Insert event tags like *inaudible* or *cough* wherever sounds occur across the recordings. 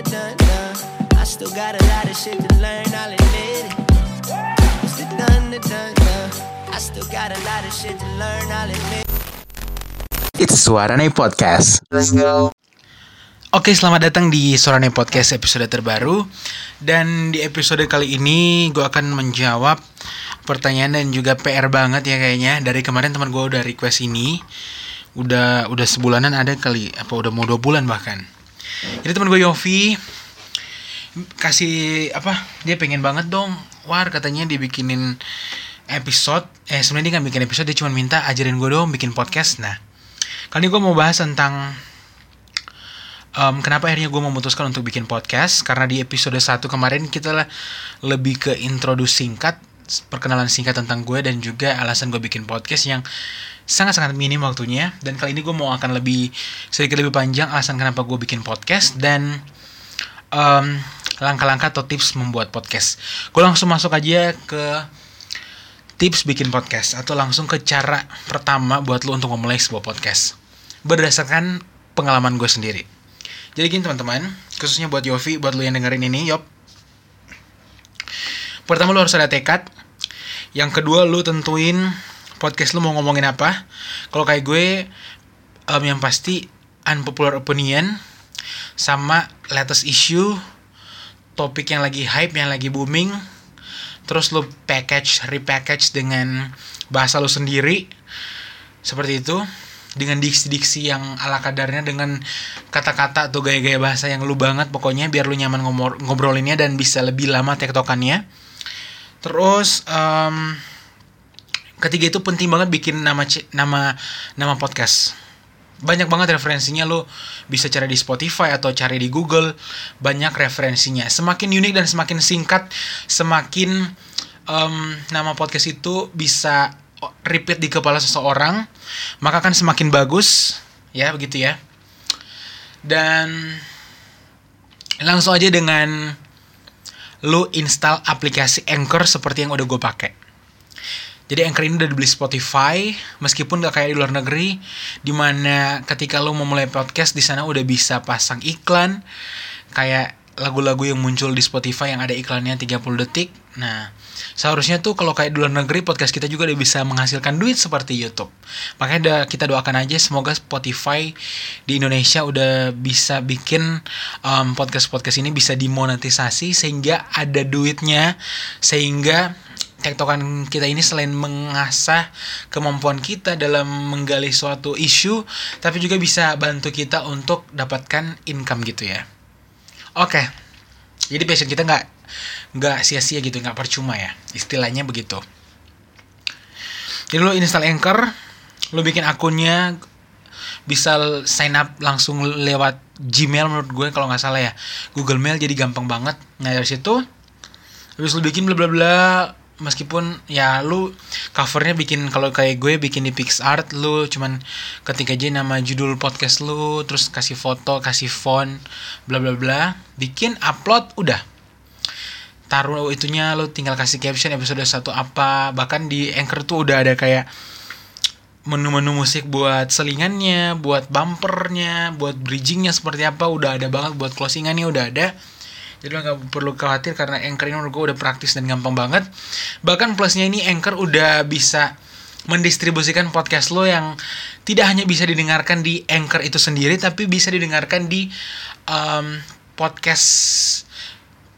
the done done. I still got a lot of shit to learn, I'll admit it. It's the done the done done. I still got a lot of shit to learn, I'll admit it. It's Suarane Podcast. Let's go. Oke, selamat datang di Sorane Podcast episode terbaru. Dan di episode kali ini gue akan menjawab pertanyaan dan juga PR banget ya kayaknya. Dari kemarin teman gue udah request ini. Udah udah sebulanan ada kali, apa udah mau dua bulan bahkan. Jadi teman gue Yofi kasih apa? Dia pengen banget dong. War katanya dibikinin episode. Eh sebenarnya dia nggak bikin episode, dia cuma minta ajarin gue dong bikin podcast. Nah, kali ini gue mau bahas tentang um, kenapa akhirnya gue memutuskan untuk bikin podcast karena di episode 1 kemarin kita lah lebih ke introduce singkat perkenalan singkat tentang gue dan juga alasan gue bikin podcast yang sangat-sangat minim waktunya dan kali ini gue mau akan lebih sedikit lebih panjang alasan kenapa gue bikin podcast dan um, langkah-langkah atau tips membuat podcast gue langsung masuk aja ke tips bikin podcast atau langsung ke cara pertama buat lo untuk memulai sebuah podcast berdasarkan pengalaman gue sendiri jadi gini teman-teman, khususnya buat Yofi, buat lo yang dengerin ini, Yop. Pertama lo harus ada tekad. Yang kedua lo tentuin podcast lo mau ngomongin apa. Kalau kayak gue, um, yang pasti unpopular opinion sama latest issue, topik yang lagi hype, yang lagi booming. Terus lo package, repackage dengan bahasa lo sendiri. Seperti itu dengan diksi-diksi yang ala kadarnya dengan kata-kata atau gaya-gaya bahasa yang lu banget pokoknya biar lu nyaman ngobrolinnya dan bisa lebih lama tektokannya terus um, ketiga itu penting banget bikin nama nama nama podcast banyak banget referensinya lu bisa cari di Spotify atau cari di Google banyak referensinya semakin unik dan semakin singkat semakin um, nama podcast itu bisa repeat di kepala seseorang, maka akan semakin bagus, ya begitu ya. Dan langsung aja dengan lu install aplikasi Anchor seperti yang udah gue pakai. Jadi Anchor ini udah dibeli Spotify, meskipun gak kayak di luar negeri, di mana ketika lu memulai podcast di sana udah bisa pasang iklan, kayak lagu-lagu yang muncul di Spotify yang ada iklannya 30 detik. Nah, seharusnya tuh kalau kayak di luar negeri podcast kita juga udah bisa menghasilkan duit seperti YouTube. Makanya kita doakan aja semoga Spotify di Indonesia udah bisa bikin um, podcast-podcast ini bisa dimonetisasi sehingga ada duitnya sehingga tektokan kita ini selain mengasah kemampuan kita dalam menggali suatu isu tapi juga bisa bantu kita untuk dapatkan income gitu ya. Oke. Okay. Jadi passion kita nggak nggak sia-sia gitu, nggak percuma ya. Istilahnya begitu. Jadi lo install Anchor, lo bikin akunnya bisa sign up langsung lewat Gmail menurut gue kalau nggak salah ya. Google Mail jadi gampang banget. Nah dari situ terus lo bikin bla bla bla meskipun ya lu covernya bikin kalau kayak gue bikin di PixArt lu cuman ketik aja nama judul podcast lu terus kasih foto kasih font bla bla bla bikin upload udah. Taruh itunya lu tinggal kasih caption episode satu apa bahkan di anchor tuh udah ada kayak menu-menu musik buat selingannya buat bumpernya buat bridgingnya seperti apa udah ada banget buat closingannya udah ada jadi lo nggak perlu khawatir karena Anchor ini menurut gue udah praktis dan gampang banget bahkan plusnya ini Anchor udah bisa mendistribusikan podcast lo yang tidak hanya bisa didengarkan di Anchor itu sendiri tapi bisa didengarkan di um, podcast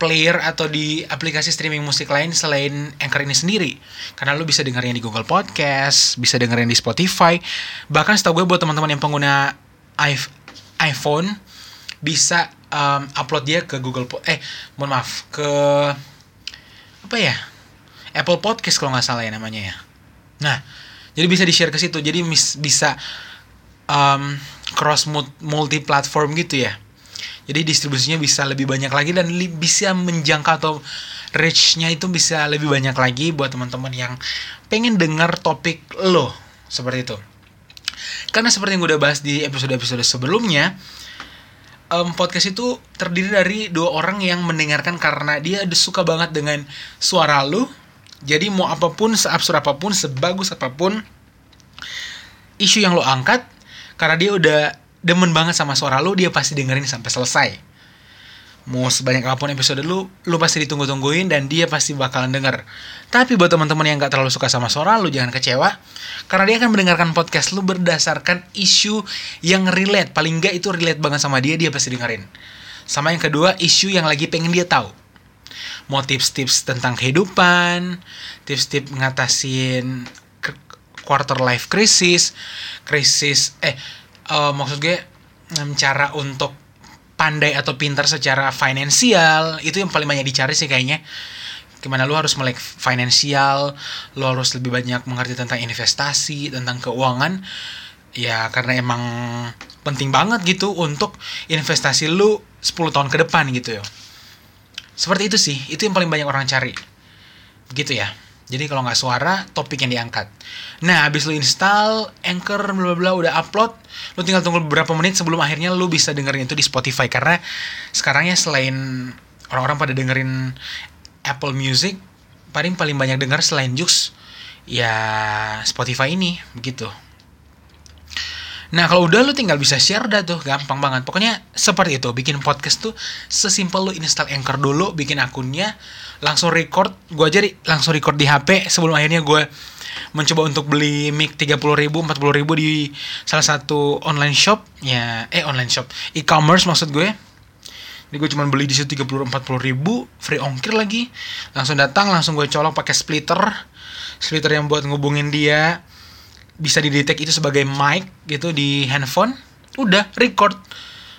player atau di aplikasi streaming musik lain selain Anchor ini sendiri. Karena lo bisa dengarnya di Google Podcast, bisa dengerin di Spotify. Bahkan setahu gue buat teman-teman yang pengguna iPhone bisa um, upload dia ke Google po eh mohon maaf ke apa ya? Apple Podcast kalau nggak salah ya namanya ya. Nah jadi bisa di share ke situ. Jadi mis bisa um, cross multi platform gitu ya. Jadi distribusinya bisa lebih banyak lagi dan bisa menjangkau atau reach-nya itu bisa lebih banyak lagi buat teman-teman yang pengen dengar topik lo seperti itu. Karena seperti yang gue udah bahas di episode-episode sebelumnya um, podcast itu terdiri dari dua orang yang mendengarkan karena dia suka banget dengan suara lu. Jadi mau apa pun, seabsurd apa pun, sebagus apa pun isu yang lo angkat, karena dia udah demen banget sama suara lu, dia pasti dengerin sampai selesai. Mau sebanyak apa pun episode lu lu pasti ditunggu-tungguin dan dia pasti bakalan denger. Tapi buat teman-teman yang gak terlalu suka sama suara lu jangan kecewa. Karena dia akan mendengarkan podcast lu berdasarkan isu yang relate. Paling gak itu relate banget sama dia dia pasti dengerin. Sama yang kedua isu yang lagi pengen dia tahu. Mau tips-tips tentang kehidupan tips-tips ngatasin quarter life crisis krisis eh eh, maksud gue cara untuk pandai atau pintar secara finansial itu yang paling banyak dicari sih kayaknya. Gimana lu harus melek finansial lu harus lebih banyak mengerti tentang investasi tentang keuangan. Ya karena emang penting banget gitu untuk investasi lu 10 tahun ke depan gitu ya seperti itu sih itu yang paling banyak orang cari. Begitu ya jadi kalau nggak suara topik yang diangkat. Nah habis lu install anchor bla bla udah upload lu tinggal tunggu beberapa menit sebelum akhirnya lu bisa dengerin itu di Spotify. Karena sekarangnya selain orang-orang pada dengerin Apple Music paling paling banyak denger selain Jux ya Spotify ini begitu Nah kalau udah lu tinggal bisa share dah tuh gampang banget. Pokoknya seperti itu bikin podcast tuh sesimpel lu install Anchor dulu, bikin akunnya, langsung record. Gue aja ri- langsung record di HP sebelum akhirnya gue mencoba untuk beli mic 30 ribu, 40 ribu di salah satu online shop ya eh online shop e-commerce maksud gue. Jadi gue cuma beli di situ 30 40 ribu, free ongkir lagi. Langsung datang, langsung gue colok pakai splitter. Splitter yang buat ngubungin dia bisa didetek itu sebagai mic gitu di handphone udah record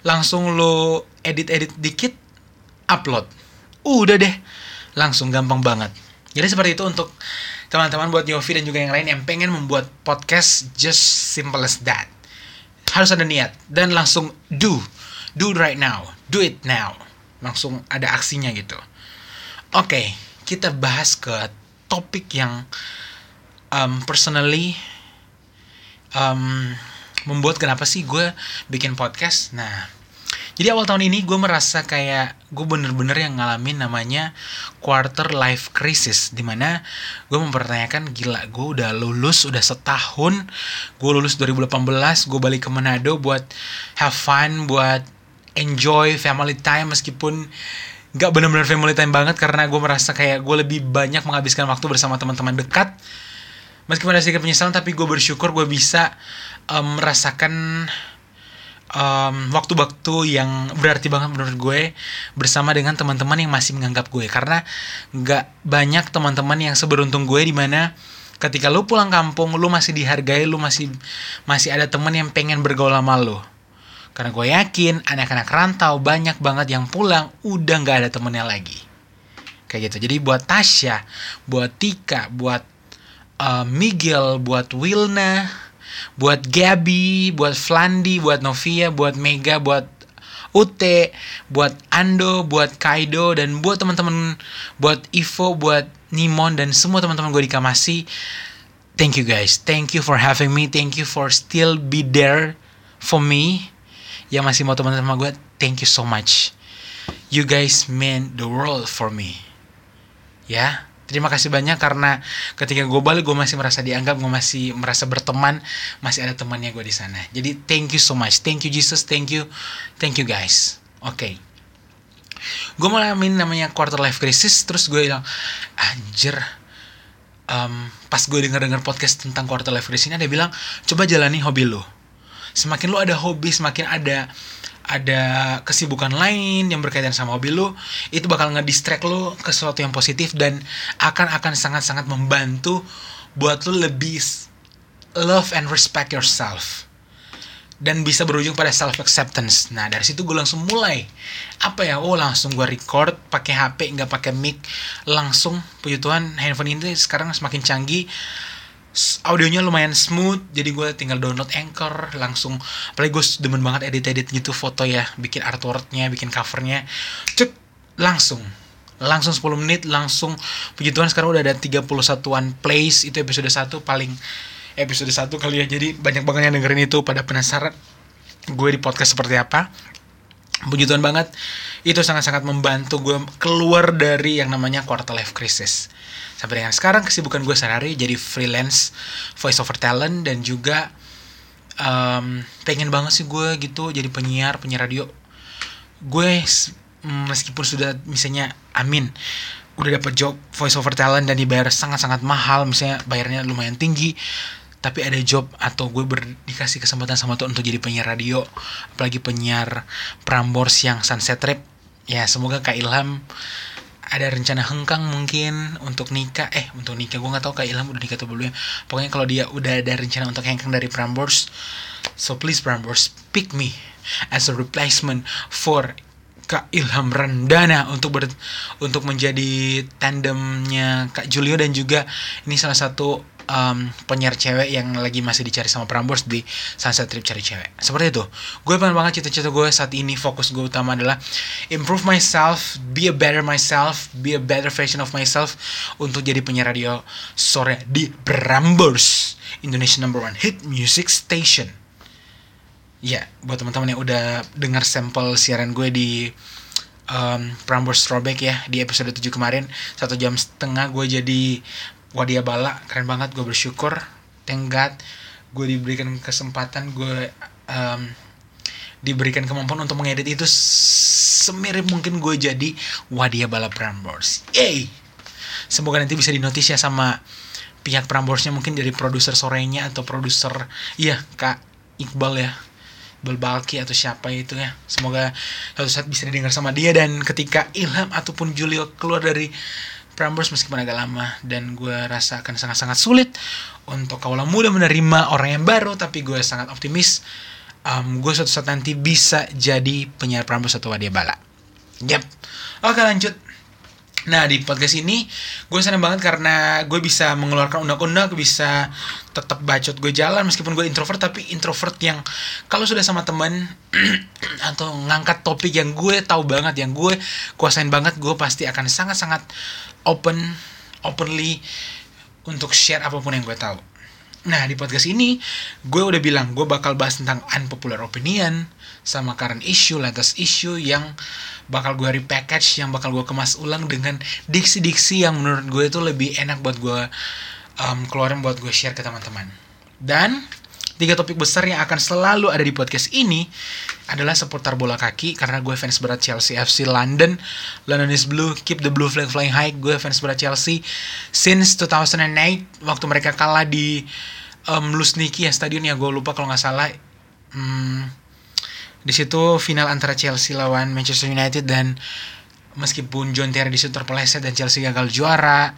langsung lo edit edit dikit upload udah deh langsung gampang banget. Jadi seperti itu untuk teman-teman buat Yofi dan juga yang lain yang pengen membuat podcast just simple as that. Harus ada niat dan langsung do. Do right now. Do it now. Langsung ada aksinya gitu. Oke kita bahas ke topik yang um, personally um, membuat kenapa sih gue bikin podcast. Nah, jadi awal tahun ini gue merasa kayak gue bener-bener yang ngalamin namanya quarter life crisis. Di mana gue mempertanyakan gila gue udah lulus udah setahun. Gue lulus 2018, gue balik ke Manado buat have fun, buat enjoy family time meskipun gak bener-bener family time banget karena gue merasa kayak gue lebih banyak menghabiskan waktu bersama teman-teman dekat meskipun ada sedikit penyesalan tapi gue bersyukur gue bisa em, merasakan em, waktu-waktu yang berarti banget menurut gue bersama dengan teman-teman yang masih menganggap gue. Karena nggak banyak teman-teman yang seberuntung gue di mana ketika lu pulang kampung lu masih dihargai lu masih masih ada teman yang pengen bergaul sama lu. Karena gue yakin anak-anak rantau banyak banget yang pulang udah nggak ada temennya lagi. Kayak gitu. Jadi buat Tasya buat Tika buat uh, Miguel, buat Wilna, buat Gabi, buat Flandi, buat Novia, buat Mega, buat Ute, buat Ando, buat Kaido, dan buat teman-teman, buat Ivo, buat Nimon, dan semua teman-teman gue di Kamasi. Thank you guys, thank you for having me, thank you for still be there for me. Yang masih mau teman sama gue, thank you so much. You guys mean the world for me. Ya, terima kasih banyak karena ketika gue balik gue masih merasa dianggap, gue masih merasa berteman, masih ada temannya gue di sana. Jadi thank you so much, thank you Jesus, thank you, thank you guys. Oke. Gue ngalamin namanya quarter life crisis, terus gue bilang, anjir, em, pas gue denger-denger podcast tentang quarter life crisis ini ada bilang, coba jalani hobi lo. Semakin lo ada hobi, semakin ada ada kesibukan lain yang berkaitan sama hobi lo, itu bakal ngedistract lo ke sesuatu yang positif dan akan akan sangat-sangat membantu buat lo lebih love and respect yourself dan bisa berujung pada self acceptance. Nah dari situ gue langsung mulai apa ya? Oh langsung gue record pakai HP nggak pakai mic langsung. Puji Tuhan handphone ini sekarang semakin canggih. Audionya lumayan smooth, jadi gue tinggal download Anchor langsung. Apalagi gue demen banget edit-edit gitu foto ya, bikin artworknya, bikin covernya, cek langsung langsung 10 menit langsung puji Tuhan sekarang udah ada 31an plays itu episode 1 paling episode 1 kali ya jadi banyak banget yang dengerin itu pada penasaran gue di podcast seperti apa puji Tuhan banget itu sangat-sangat membantu gue keluar dari yang namanya quarter life crisis. Sampai dengan sekarang kesibukan gue sehari-hari jadi freelance voice over talent dan juga em, pengen banget sih gue gitu jadi penyiar penyiar radio. Gue mm, meskipun sudah misalnya amin udah dapat job voice over talent dan dibayar sangat-sangat mahal misalnya bayarnya lumayan tinggi tapi ada job atau gue ber, dikasih kesempatan sama Tuhan untuk jadi penyiar radio apalagi penyiar Prambors yang Sunset Trip ya semoga Kak Ilham ada rencana hengkang mungkin untuk nikah. Eh untuk nikah. Gue nggak tahu Kak Ilham udah nikah atau belum ya. Pokoknya kalau dia udah ada rencana untuk hengkang dari Prambors so please Prambors pick me as a replacement for Kak Ilham Rendana untuk ber, untuk menjadi tandemnya Kak Julio dan juga ini salah satu um, penyiar cewek yang lagi masih dicari sama Prambors di Sunset Trip cari cewek. Seperti itu. Gue pengen banget cita-cita gue saat ini fokus gue utama adalah improve myself, be a better myself, be a better version of myself untuk jadi penyiar radio sore di Prambors, Indonesia number one hit music station. Ya, buat teman-teman yang udah dengar sampel siaran gue di um, Prambors Throwback ya di episode 7 kemarin satu jam setengah gue jadi wadia bala. Keren banget gue bersyukur. God gue diberikan kesempatan gue um, diberikan kemampuan untuk mengedit itu semirip mungkin gue jadi wadia bala Prambors. Yay! Semoga nanti bisa dinotis ya sama pihak Pramborsnya mungkin dari produser sorenya atau produser iya kak Iqbal ya. Balki atau siapa itu ya. Semoga suatu saat bisa didengar sama dia dan ketika Ilham ataupun Julio keluar dari Prambors meskipun agak lama dan gue rasa akan sangat-sangat sulit untuk kaula muda menerima orang yang baru tapi gue sangat optimis um, gue suatu saat nanti bisa jadi penyiar Prambors atau Wadia Bala. Yap. Oke lanjut. Nah di podcast ini gue senang banget karena gue bisa mengeluarkan undang-undang, bisa tetap bacot gue jalan meskipun gue introvert tapi introvert yang kalau sudah sama teman *clears throat* atau ngangkat topik yang gue tahu banget, yang gue kuasain banget, gue pasti akan sangat-sangat open, openly untuk share apa pun yang gue tahu. Nah di podcast ini gue udah bilang gue bakal bahas tentang unpopular opinion sama current issue, latest issue yang bakal gue repackage, yang bakal gue kemas ulang dengan diksi-diksi yang menurut gue itu lebih enak buat gue um, keluarin buat gue share ke teman-teman. Dan tiga topik besar yang akan selalu ada di podcast ini adalah seputar bola kaki karena gue fans berat Chelsea FC London. London is blue keep the blue flag flying high. Gue fans berat Chelsea since 2008 waktu mereka kalah di um, Lusniki ya stadion ya gue lupa kalau nggak salah. Hmm, di situ final antara Chelsea lawan Manchester United dan meskipun John Terry di situ terpeleset dan Chelsea gagal juara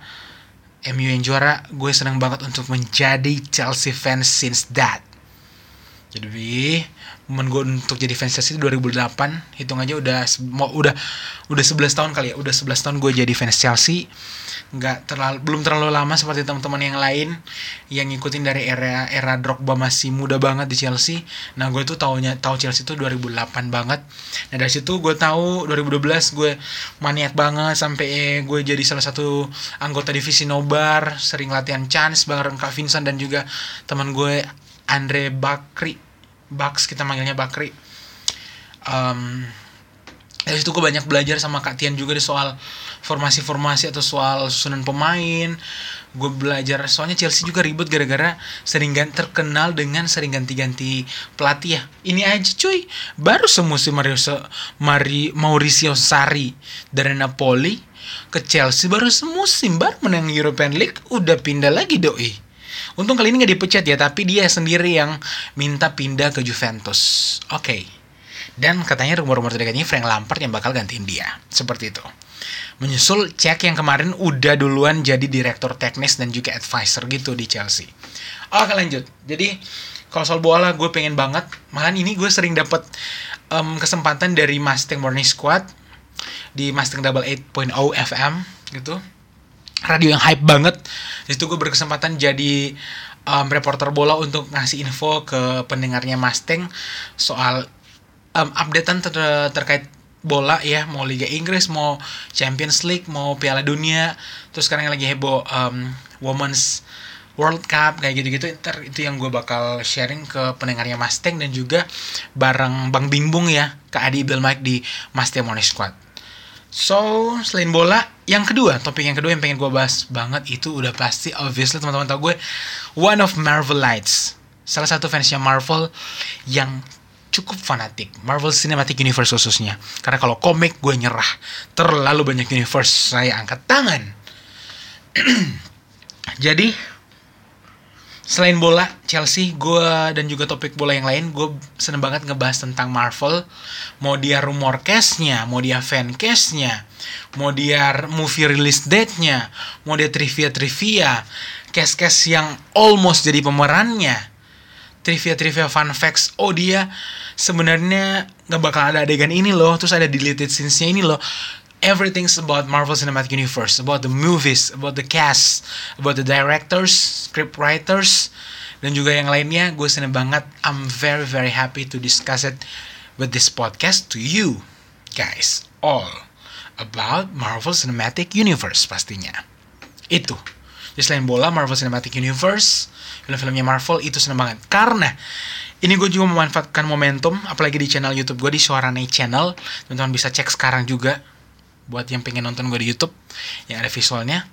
MU yang juara gue senang banget untuk menjadi Chelsea fans since that jadi momen gue untuk jadi fans Chelsea itu 2008 hitung aja udah mau udah udah 11 tahun kali ya udah 11 tahun gue jadi fans Chelsea. Nggak terlalu belum terlalu lama seperti teman-teman yang lain yang ngikutin dari era era Drogba masih muda banget di Chelsea. Nah gue tuh taunya tahu Chelsea itu 2008 banget. Nah dari situ gue tahu 2012 gue maniak banget sampai gue jadi salah satu anggota divisi nobar sering latihan chance bareng Kak Vincent dan juga teman gue Andre Bakri. Baks kita manggilnya Bakri. Um, dari situ gue banyak belajar sama Kak Tian juga di soal formasi-formasi atau soal susunan pemain. Gue belajar soalnya Chelsea juga ribet gara-gara sering ganti terkenal dengan sering ganti-ganti pelatih ya. Ini aja cuy. Baru semusim Mario Mari Mauricio Sarri dari Napoli ke Chelsea baru semusim. Baru menang European League udah pindah lagi doi untung kali ini nggak dipecat ya tapi dia sendiri yang minta pindah ke Juventus oke okay. dan katanya rumor-rumor terdekatnya Frank Lampard yang bakal gantiin dia seperti itu menyusul cek yang kemarin udah duluan jadi direktur teknis dan juga advisor gitu di Chelsea. Oke lanjut. Jadi kalau soal bola gue pengen banget. Malah ini gue sering dapat um, kesempatan dari Mustang Morning Squad di Mustang Double 8.0 FM gitu. Radio yang hype banget. Di situ gue berkesempatan jadi um, reporter bola untuk ngasih info ke pendengarnya Mustang soal um, updatean ter terkait bola ya mau Liga Inggris mau Champions League mau Piala Dunia. Terus sekarang yang lagi heboh um, Women's World Cup kayak gitu-gitu. Itu yang gue bakal sharing ke pendengarnya Mustang dan juga bareng Bang Bimbung ya ke Adi Bill Mike di Mustang Morning Squad. So selain bola yang kedua topik yang kedua yang pengen gue bahas banget itu udah pasti obviously teman-teman tau gue one of Marvel Lights. Salah satu fansnya Marvel yang cukup fanatik. Marvel Cinematic Universe khususnya. Karena kalau komik gue nyerah. Terlalu banyak universe saya angkat tangan. *clears throat* Jadi selain bola Chelsea gue dan juga topik bola yang lain gue seneng banget ngebahas tentang Marvel. Mau dia rumor case-nya mau dia fan case-nya mau dia movie release date-nya mau dia trivia trivia case-case yang almost jadi pemerannya. Trivia trivia fun facts oh dia sebenarnya nggak bakal ada adegan ini loh terus ada deleted scenes-nya ini loh everything's about Marvel Cinematic Universe, about the movies, about the cast, about the directors, script writers, dan juga yang lainnya. Gue seneng banget. I'm very very happy to discuss it with this podcast to you guys all about Marvel Cinematic Universe pastinya. Itu. Jadi selain bola, Marvel Cinematic Universe, film-filmnya Marvel itu seneng banget. Karena ini gue juga memanfaatkan momentum, apalagi di channel YouTube gue di Suarane Channel. Teman-teman bisa cek sekarang juga buat yang pengen nonton gue di YouTube yang ada visualnya.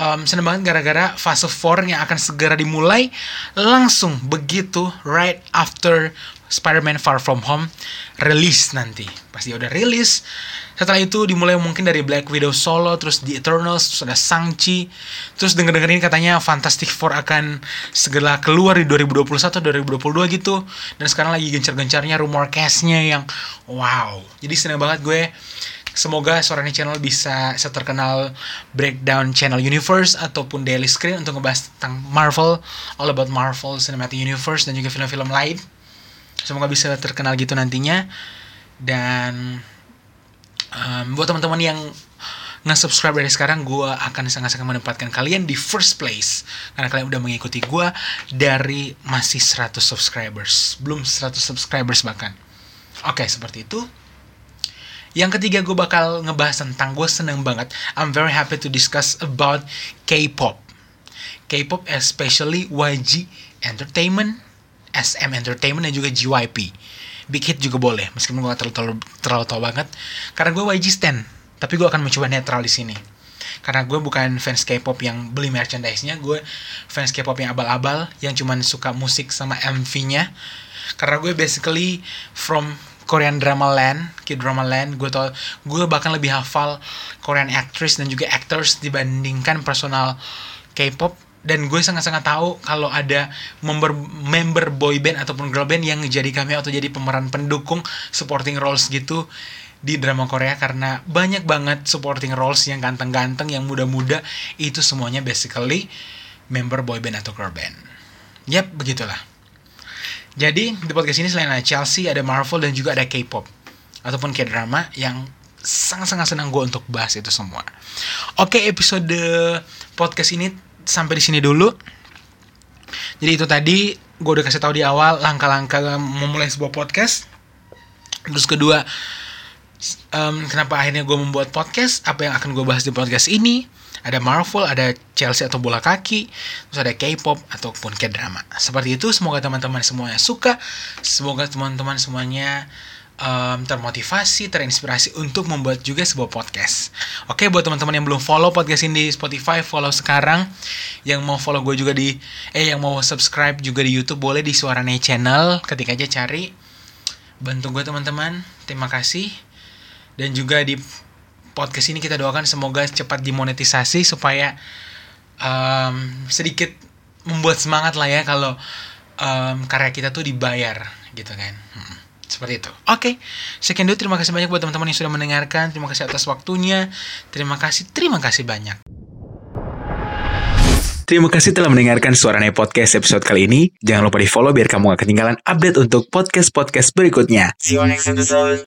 Um, seneng banget gara-gara fase 4 yang akan segera dimulai langsung begitu right after Spider-Man Far From Home release nanti. Pasti udah rilis. Setelah itu dimulai mungkin dari Black Widow solo, terus The Eternals, terus ada Shang-Chi. Terus denger-denger ini katanya Fantastic Four akan segera keluar di 2021, 2022 gitu. Dan sekarang lagi gencar-gencarnya rumor cast-nya yang wow. Jadi seneng banget gue Semoga Sorani Channel bisa seterkenal breakdown channel universe ataupun daily screen untuk ngebahas tentang Marvel, all about Marvel Cinematic Universe dan juga film-film lain. Semoga bisa terkenal gitu nantinya. Dan um, buat teman-teman yang nge-subscribe dari sekarang, gue akan sangat-sangat menempatkan kalian di first place. Karena kalian udah mengikuti gue dari masih 100 subscribers. Belum 100 subscribers bahkan. Oke, seperti itu. Yang ketiga gue bakal ngebahas tentang gue seneng banget. I'm very happy to discuss about K-pop. K-pop especially YG Entertainment, SM Entertainment dan juga JYP. Big Hit juga boleh, meskipun gue gak terlalu, terlalu, terlalu tau banget. Karena gue YG stan, tapi gue akan mencoba netral di sini. Karena gue bukan fans K-pop yang beli merchandise-nya, gue fans K-pop yang abal-abal, yang cuman suka musik sama MV-nya. Karena gue basically from Korean drama land, K-drama land, gue tau, gue bahkan lebih hafal Korean actress dan juga actors dibandingkan personal K-pop dan gue sangat-sangat tahu kalau ada member member boy band ataupun girl band yang jadi cameo atau jadi pemeran pendukung supporting roles gitu di drama Korea karena banyak banget supporting roles yang ganteng-ganteng yang muda-muda itu semuanya basically member boy band atau girl band. Yap, begitulah. Jadi di podcast ini selain ada Chelsea, ada Marvel dan juga ada K-pop ataupun K-drama yang sangat-sangat senang gue untuk bahas itu semua. Oke, episode podcast ini sampai di sini dulu. Jadi itu tadi gue udah kasih tahu di awal langkah-langkah memulai sebuah podcast. Terus kedua, um, kenapa akhirnya gue membuat podcast? Apa yang akan gue bahas di podcast ini? ada Marvel, ada Chelsea atau bola kaki, terus ada K-pop ataupun K-drama. Seperti itu, semoga teman-teman semuanya suka, semoga teman-teman semuanya um, termotivasi, terinspirasi untuk membuat juga sebuah podcast. Oke, buat teman-teman yang belum follow podcast ini di Spotify, follow sekarang. Yang mau follow gue juga di, eh yang mau subscribe juga di YouTube boleh di Suarane Channel. Ketik aja cari. Bantu gue teman-teman. Terima kasih. Dan juga di podcast ini kita doakan semoga cepat dimonetisasi supaya um, sedikit membuat semangat lah ya kalau um, karya kita tuh dibayar gitu kan. Hmm, seperti itu. Oke, okay. sekian dulu. Terima kasih banyak buat teman-teman yang sudah mendengarkan. Terima kasih atas waktunya. Terima kasih, terima kasih banyak. Terima kasih telah mendengarkan Suaranya Podcast episode kali ini. Jangan lupa di follow biar kamu gak ketinggalan update untuk podcast-podcast berikutnya. See you next episode.